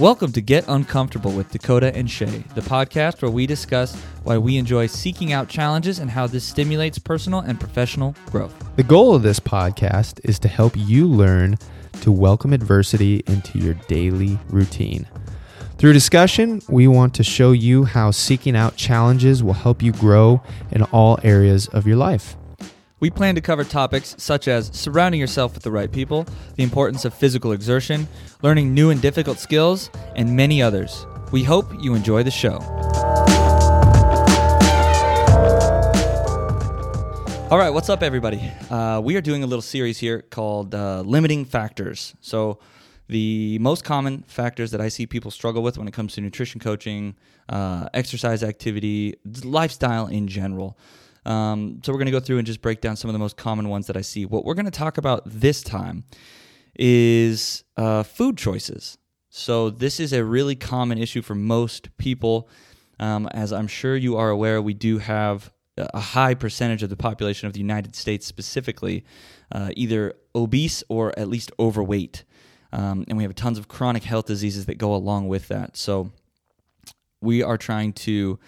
Welcome to Get Uncomfortable with Dakota and Shay, the podcast where we discuss why we enjoy seeking out challenges and how this stimulates personal and professional growth. The goal of this podcast is to help you learn to welcome adversity into your daily routine. Through discussion, we want to show you how seeking out challenges will help you grow in all areas of your life. We plan to cover topics such as surrounding yourself with the right people, the importance of physical exertion, learning new and difficult skills, and many others. We hope you enjoy the show. All right, what's up, everybody? Uh, we are doing a little series here called uh, Limiting Factors. So, the most common factors that I see people struggle with when it comes to nutrition coaching, uh, exercise activity, lifestyle in general. Um, so we're going to go through and just break down some of the most common ones that I see. What we're going to talk about this time is uh, food choices. So this is a really common issue for most people. Um, as I'm sure you are aware, we do have a high percentage of the population of the United States specifically uh, either obese or at least overweight. Um, and we have tons of chronic health diseases that go along with that. So we are trying to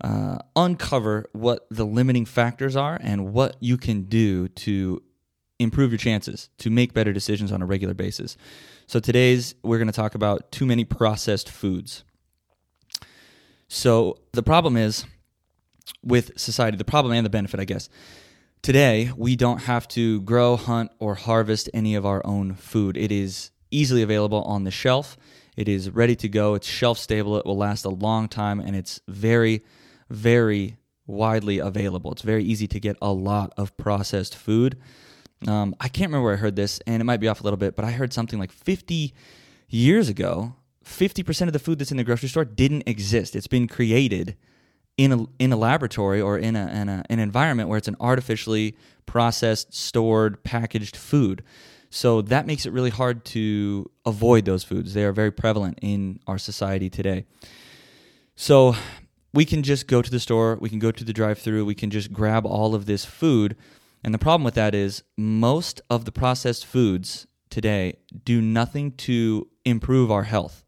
uh, uncover what the limiting factors are and what you can do to improve your chances to make better decisions on a regular basis. So today's we're going to talk about too many processed foods. So the problem is with society, the problem and the benefit, I guess. Today, we don't have to grow, hunt, or harvest any of our own food. It is easily available on the shelf. It is ready to go. It's shelf stable. It will last a long time, and it's very very widely available. It's very easy to get a lot of processed food. Um, I can't remember where I heard this, and it might be off a little bit, but I heard something like 50 years ago, 50% of the food that's in the grocery store didn't exist. It's been created in a, in a laboratory or in, a, in a, an environment where it's an artificially processed, stored, packaged food. So that makes it really hard to avoid those foods. They are very prevalent in our society today. So we can just go to the store, we can go to the drive through, we can just grab all of this food. And the problem with that is most of the processed foods today do nothing to improve our health.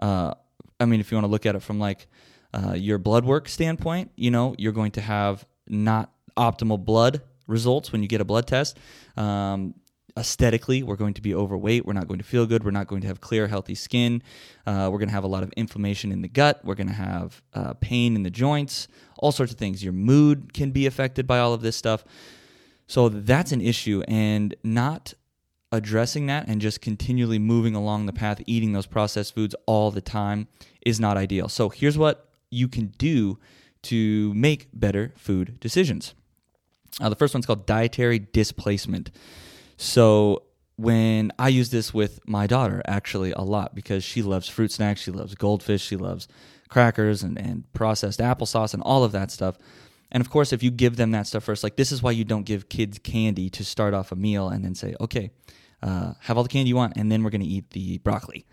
Uh, I mean, if you want to look at it from like uh, your blood work standpoint, you know, you're going to have not optimal blood results when you get a blood test. Um, aesthetically, we're going to be overweight. We're not going to feel good. We're not going to have clear, healthy skin. Uh, we're going to have a lot of inflammation in the gut. We're going to have uh, pain in the joints, all sorts of things. Your mood can be affected by all of this stuff. So that's an issue, and not addressing that and just continually moving along the path, eating those processed foods all the time is not ideal. So here's what you can do to make better food decisions. Uh, the first one's called dietary displacement. So when I use this with my daughter actually a lot because she loves fruit snacks, she loves goldfish, she loves crackers and, and processed applesauce and all of that stuff. And of course, if you give them that stuff first, like this is why you don't give kids candy to start off a meal and then say, okay, uh, have all the candy you want, and then we're going to eat the broccoli.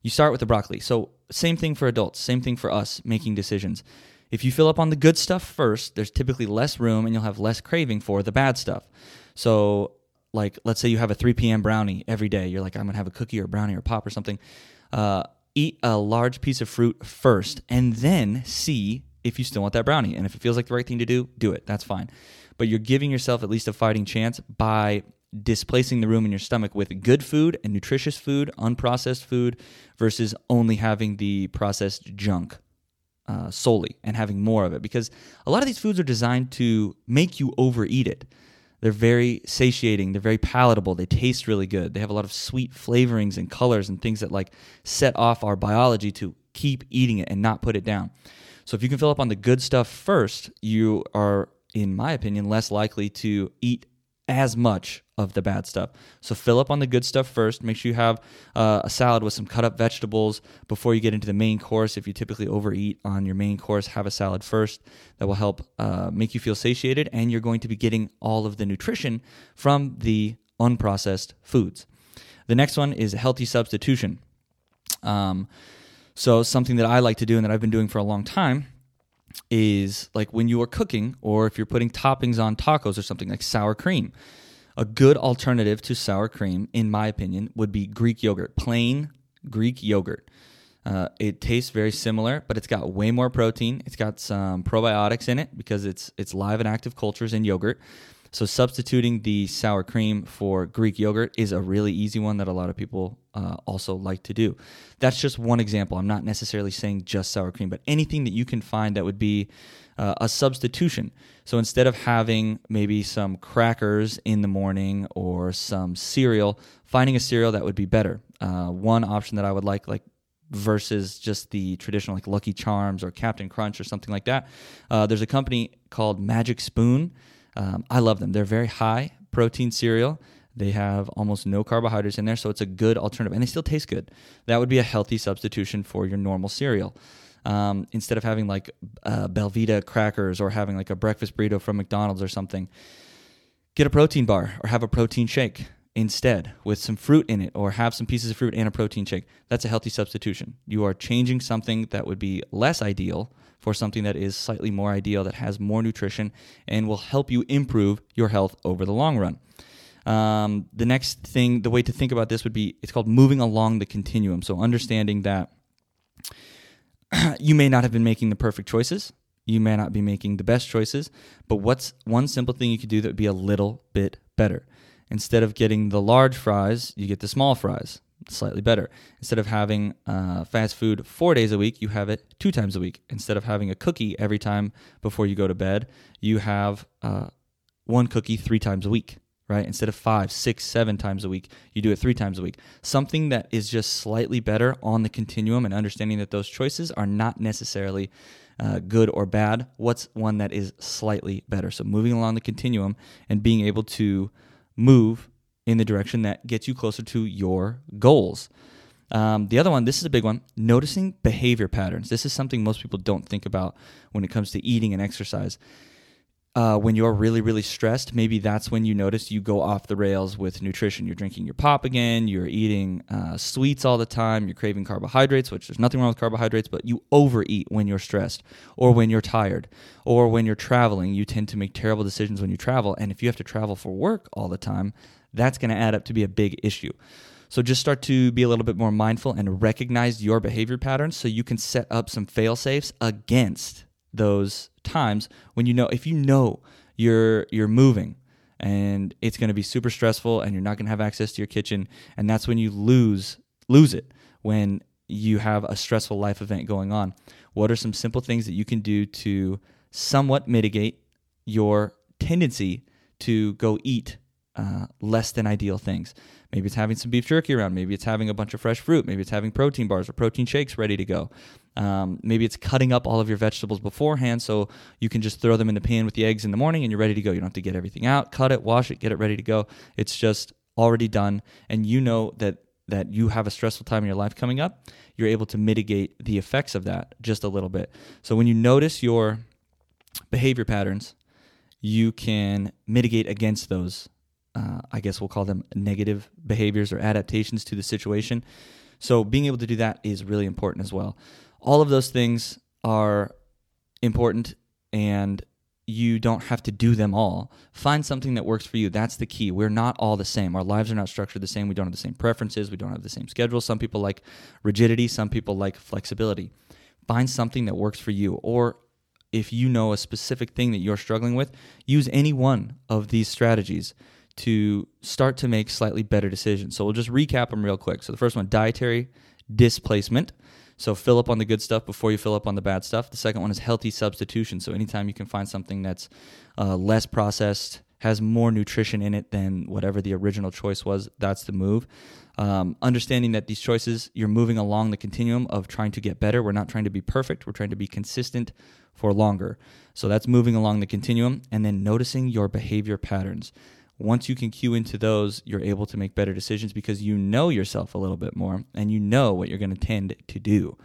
You start with the broccoli. So, same thing for adults, same thing for us making decisions. If you fill up on the good stuff first, there's typically less room and you'll have less craving for the bad stuff. So, like let's say you have a 3 p.m. brownie every day. You're like, I'm gonna have a cookie or a brownie or pop or something. Uh, eat a large piece of fruit first, and then see if you still want that brownie. And if it feels like the right thing to do, do it. That's fine. But you're giving yourself at least a fighting chance by displacing the room in your stomach with good food and nutritious food, unprocessed food, versus only having the processed junk uh, solely and having more of it. Because a lot of these foods are designed to make you overeat it. They're very satiating. They're very palatable. They taste really good. They have a lot of sweet flavorings and colors and things that like set off our biology to keep eating it and not put it down. So if you can fill up on the good stuff first, you are, in my opinion, less likely to eat as much of the bad stuff. So fill up on the good stuff first. Make sure you have uh, a salad with some cut up vegetables before you get into the main course. If you typically overeat on your main course, have a salad first. That will help uh, make you feel satiated, and you're going to be getting all of the nutrition from the unprocessed foods. The next one is healthy substitution. Um, so something that I like to do and that I've been doing for a long time is like when you are cooking or if you're putting toppings on tacos or something like sour cream. A good alternative to sour cream, in my opinion, would be Greek yogurt, plain Greek yogurt. Uh, it tastes very similar, but it's got way more protein. It's got some probiotics in it because it's it's live and active cultures in yogurt. So substituting the sour cream for Greek yogurt is a really easy one that a lot of people uh, also like to do. That's just one example. I'm not necessarily saying just sour cream, but anything that you can find that would be uh, a substitution. So instead of having maybe some crackers in the morning or some cereal, finding a cereal that would be better. Uh, one option that I would like, like versus just the traditional like Lucky Charms or Captain Crunch or something like that. Uh, there's a company called Magic Spoon. Um, I love them. They're very high protein cereal. They have almost no carbohydrates in there, so it's a good alternative, and they still taste good. That would be a healthy substitution for your normal cereal. Um, instead of having like uh, Belvita crackers or having like a breakfast burrito from McDonald's or something, get a protein bar or have a protein shake instead with some fruit in it or have some pieces of fruit and a protein shake. That's a healthy substitution. You are changing something that would be less ideal for something that is slightly more ideal, that has more nutrition, and will help you improve your health over the long run. Um, the next thing, the way to think about this would be it's called moving along the continuum. So understanding that you may not have been making the perfect choices. You may not be making the best choices, but what's one simple thing you could do that would be a little bit better? Instead of getting the large fries, you get the small fries. Slightly better. Instead of having uh, fast food four days a week, you have it two times a week. Instead of having a cookie every time before you go to bed, you have uh, one cookie three times a week right? Instead of five, six, seven times a week, you do it three times a week. Something that is just slightly better on the continuum and understanding that those choices are not necessarily uh, good or bad. What's one that is slightly better? So moving along the continuum and being able to move in the direction that gets you closer to your goals. Um, the other one, this is a big one, noticing behavior patterns. This is something most people don't think about when it comes to eating and exercise uh, when you're really, really stressed, maybe that's when you notice you go off the rails with nutrition. You're drinking your pop again, you're eating uh, sweets all the time, you're craving carbohydrates, which there's nothing wrong with carbohydrates, but you overeat when you're stressed or when you're tired or when you're traveling. You tend to make terrible decisions when you travel. And if you have to travel for work all the time, that's going to add up to be a big issue. So just start to be a little bit more mindful and recognize your behavior patterns so you can set up some fail safes against those times when you know if you know you're you're moving and it's going to be super stressful and you're not going to have access to your kitchen and that's when you lose lose it when you have a stressful life event going on. What are some simple things that you can do to somewhat mitigate your tendency to go eat uh, less than ideal things maybe it's having some beef jerky around maybe it's having a bunch of fresh fruit maybe it's having protein bars or protein shakes ready to go um, maybe it's cutting up all of your vegetables beforehand so you can just throw them in the pan with the eggs in the morning and you're ready to go. You don't have to get everything out, cut it, wash it, get it ready to go. It's just already done. And you know that that you have a stressful time in your life coming up, you're able to mitigate the effects of that just a little bit. So when you notice your behavior patterns, you can mitigate against those. Uh, I guess we'll call them negative behaviors or adaptations to the situation. So being able to do that is really important as well. All of those things are important and you don't have to do them all. Find something that works for you. That's the key. We're not all the same. Our lives are not structured the same. We don't have the same preferences. We don't have the same schedule. Some people like rigidity, some people like flexibility. Find something that works for you. Or if you know a specific thing that you're struggling with, use any one of these strategies to start to make slightly better decisions. So we'll just recap them real quick. So the first one dietary displacement. So fill up on the good stuff before you fill up on the bad stuff. The second one is healthy substitution. So anytime you can find something that's uh, less processed, has more nutrition in it than whatever the original choice was, that's the move. Um, understanding that these choices, you're moving along the continuum of trying to get better. We're not trying to be perfect, we're trying to be consistent for longer. So that's moving along the continuum. And then noticing your behavior patterns once you can cue into those, you're able to make better decisions because you know yourself a little bit more and you know what you're going to tend to do.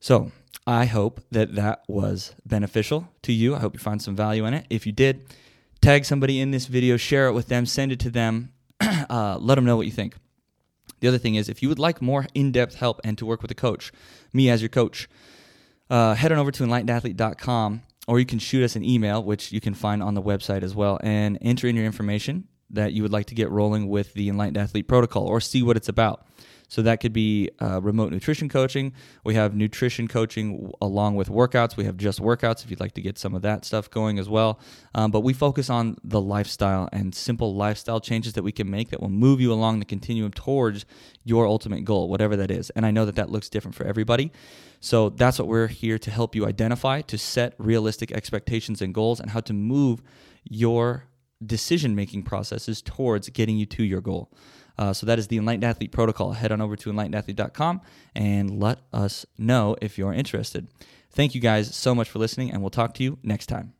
So, I hope that that was beneficial to you. I hope you find some value in it. If you did, tag somebody in this video, share it with them, send it to them, uh, let them know what you think. The other thing is, if you would like more in depth help and to work with a coach, me as your coach, uh, head on over to enlightenedathlete.com or you can shoot us an email, which you can find on the website as well, and enter in your information that you would like to get rolling with the Enlightened Athlete Protocol or see what it's about. So that could be uh, remote nutrition coaching. We have nutrition coaching along with workouts. We have just workouts if you'd like to get some of that stuff going as well. Um, but we focus on the lifestyle and simple lifestyle changes that we can make that will move you along the continuum towards your ultimate goal, whatever that is. And I know that that looks different for everybody. So that's what we're here to help you identify, to set realistic expectations and goals, and how to move your decision making processes towards getting you to your goal. Uh, so that is the Enlightened Athlete Protocol. Head on over to enlightenedathlete.com and let us know if you're interested. Thank you guys so much for listening, and we'll talk to you next time.